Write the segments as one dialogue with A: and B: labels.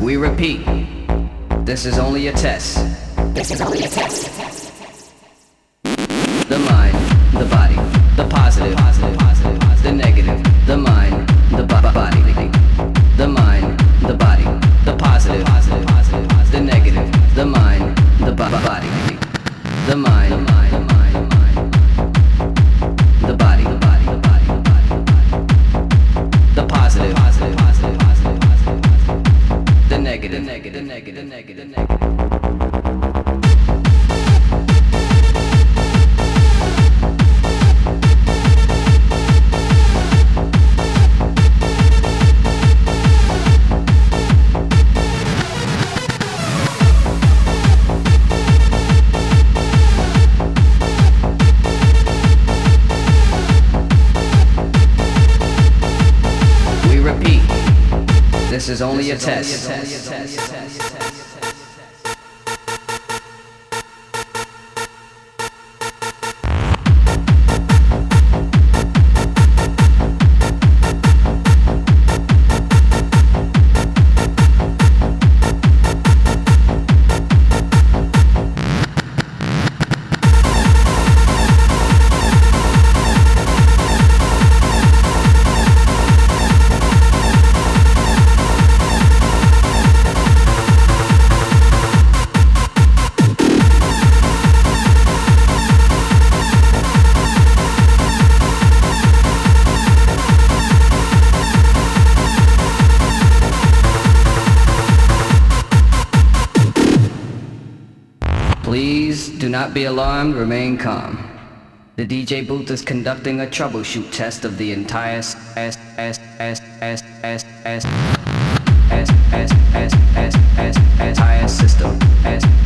A: We repeat, this is only a test.
B: This is only a test.
A: not be alarmed, remain calm. The DJ booth is conducting a troubleshoot test of the entire s s s s s s s s s s s s entire system. S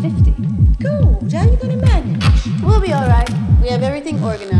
C: 50.
D: Good. How are you going to manage?
C: We'll be all right. We have everything organized.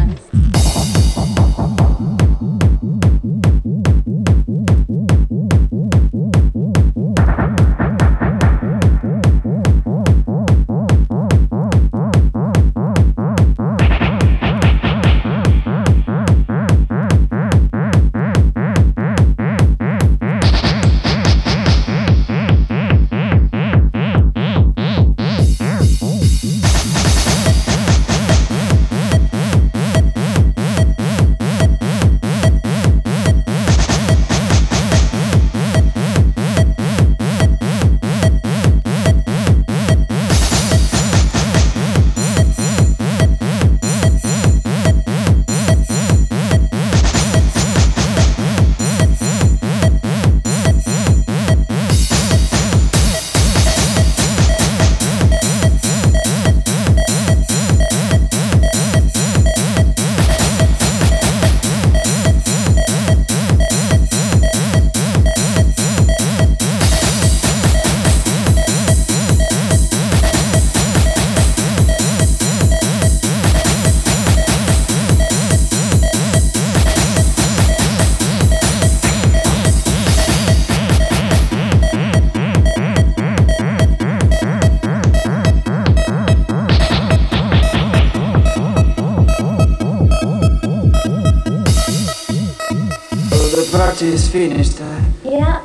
C: Yeah,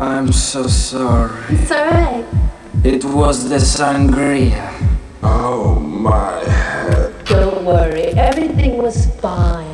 E: I'm so sorry.
C: it's all right.
E: It was the sangria.
F: Oh my head.
C: Don't worry. Everything was fine.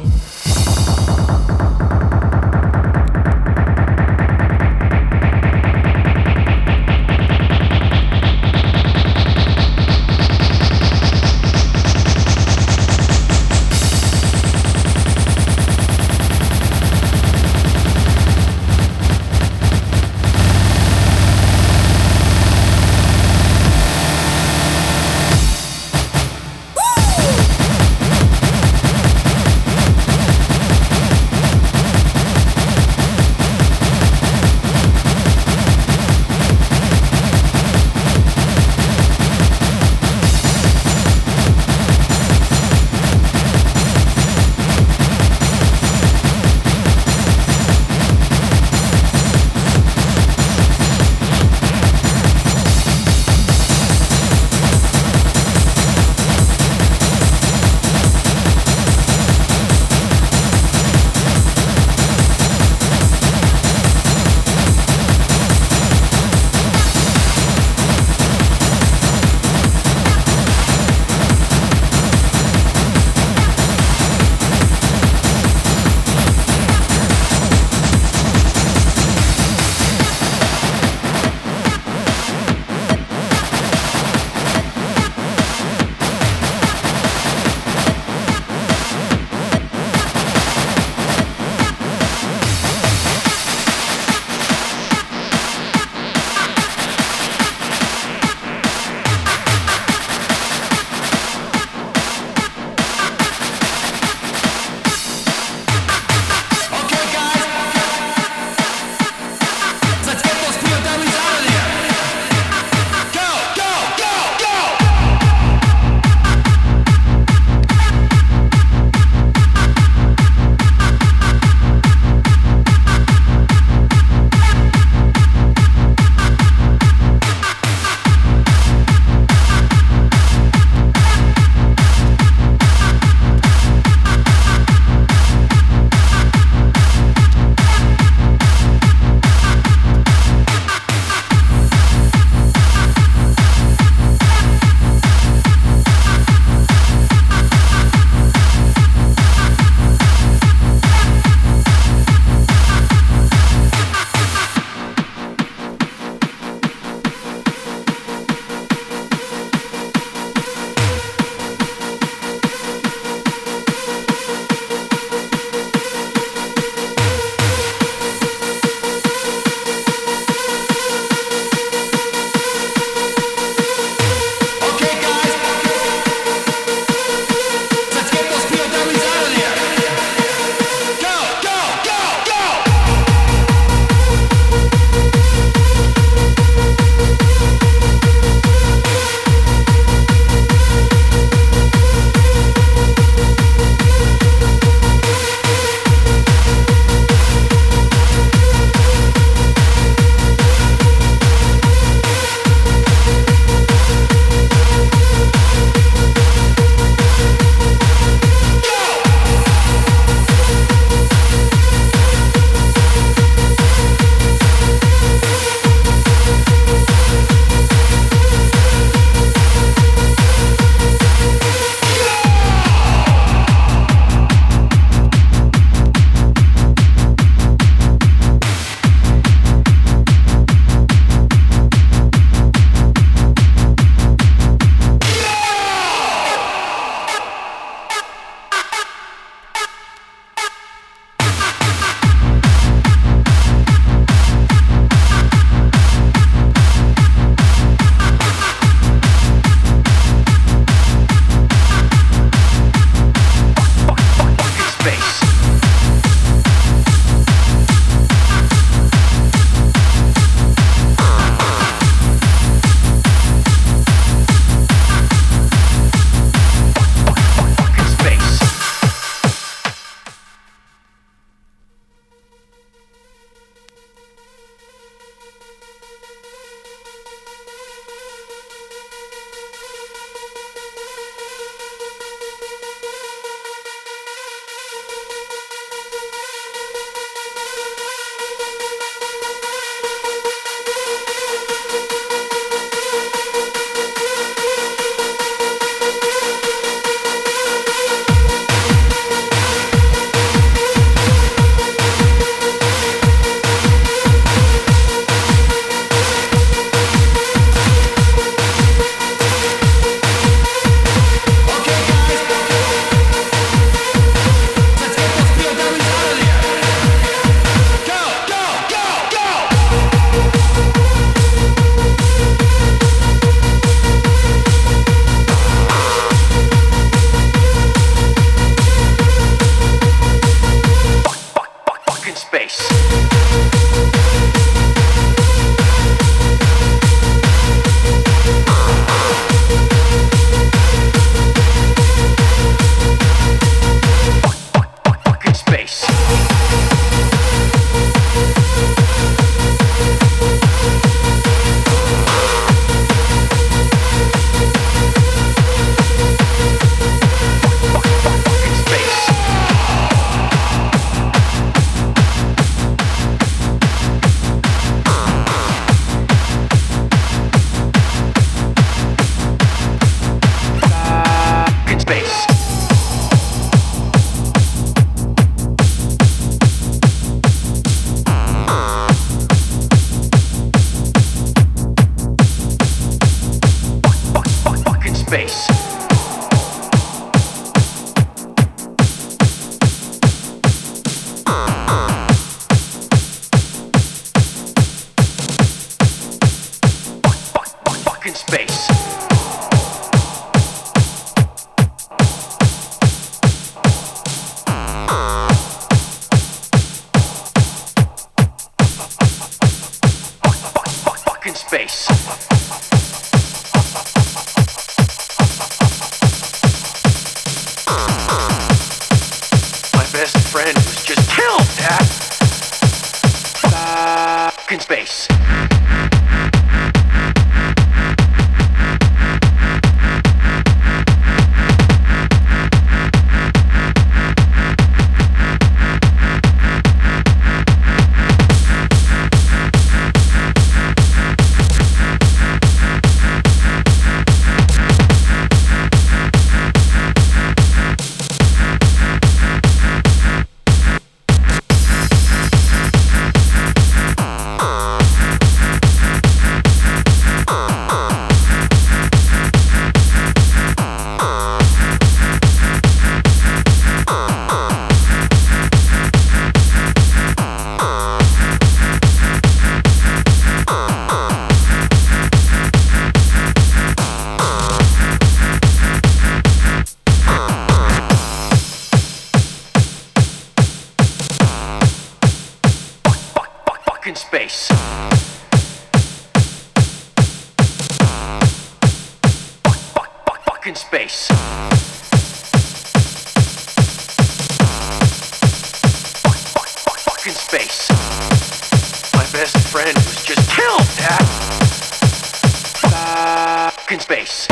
G: Fucking space.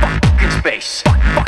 G: Fucking space.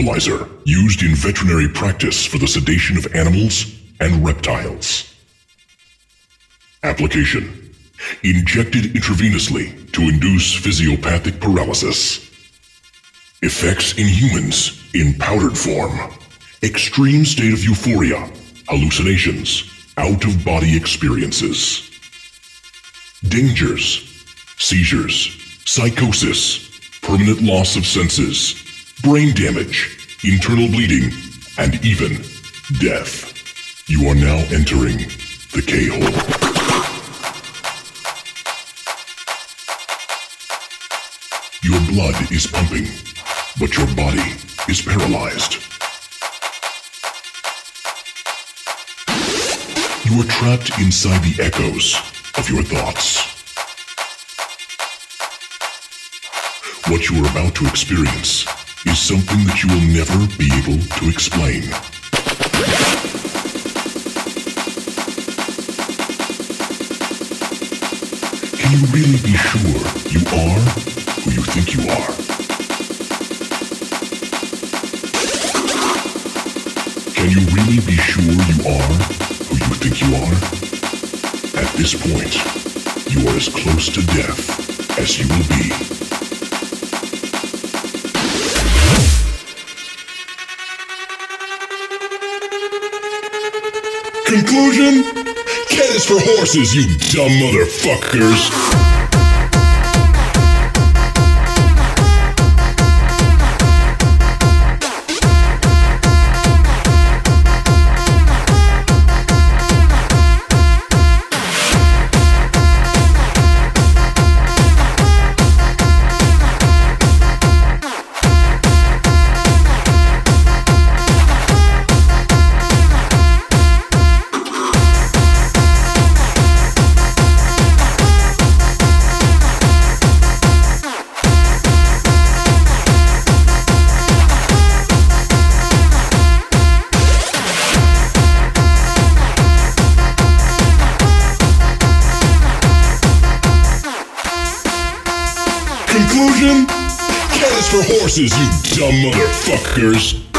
H: Tranquilizer used in veterinary practice for the sedation of animals and reptiles. Application Injected intravenously to induce physiopathic paralysis. Effects in humans in powdered form. Extreme state of euphoria, hallucinations, out of body experiences. Dangers, seizures, psychosis, permanent loss of senses, brain damage, internal bleeding, and even death. You are now entering the K-hole. Your blood is pumping, but your body is paralyzed. You are trapped inside the echoes of your thoughts. What you are about to experience is something that you will never be able to explain. Can you really be sure you are who you think you are? Can you really be sure you are who you think you are? At this point, you are as close to death as you will be. Conclusion? Cat is for horses, you dumb motherfuckers. You dumb motherfuckers.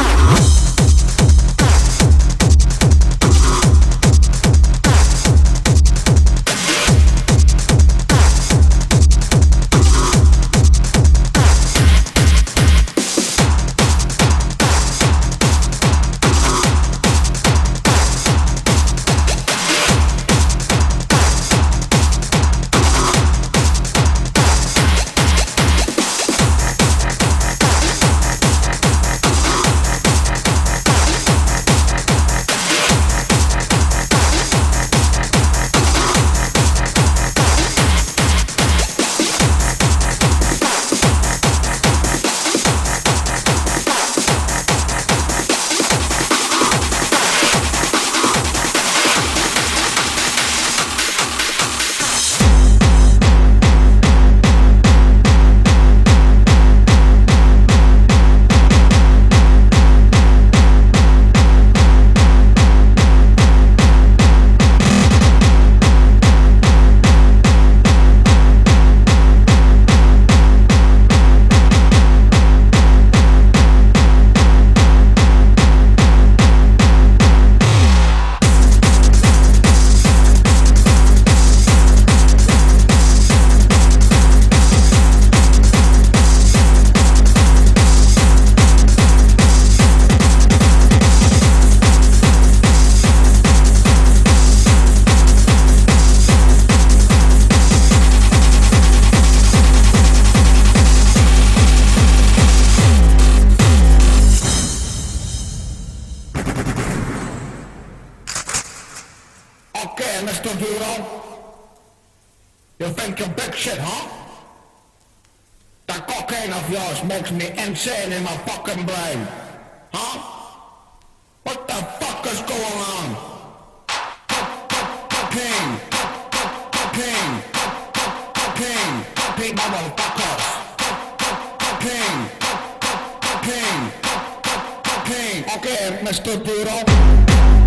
I: Cocaine. Okay, Mr. Duro.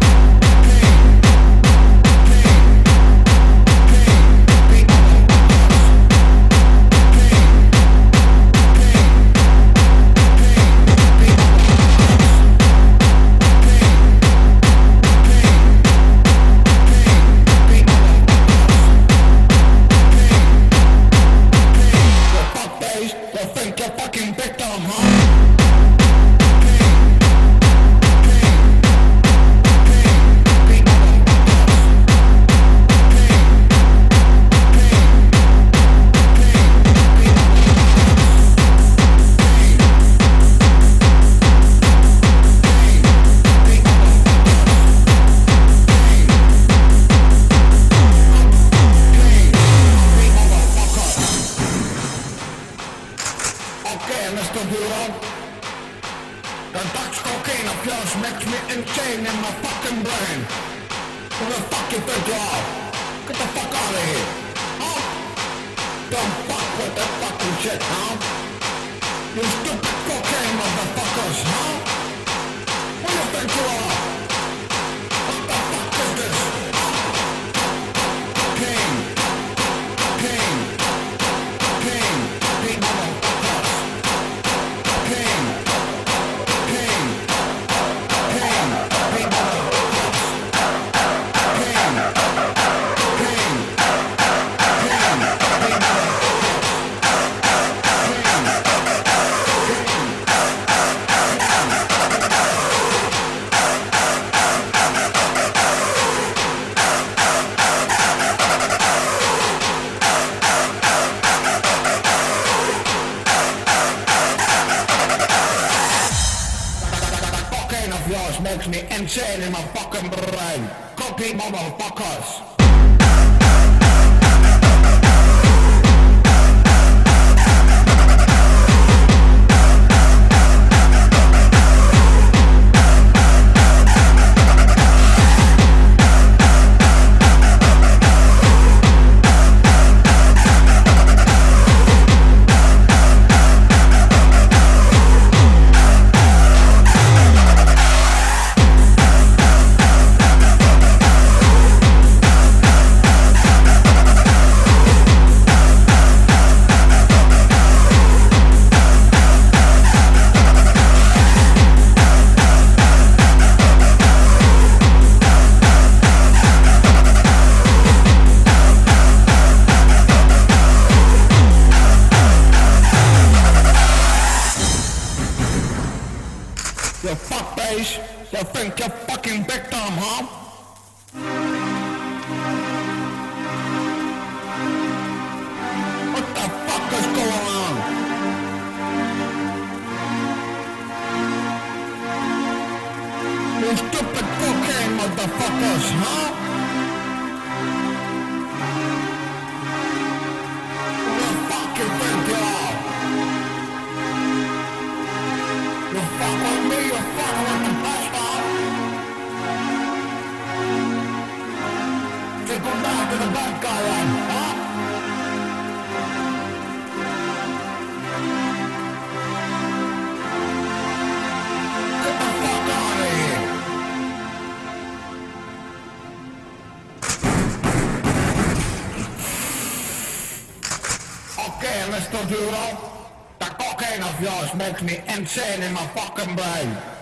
I: In my fucking brain.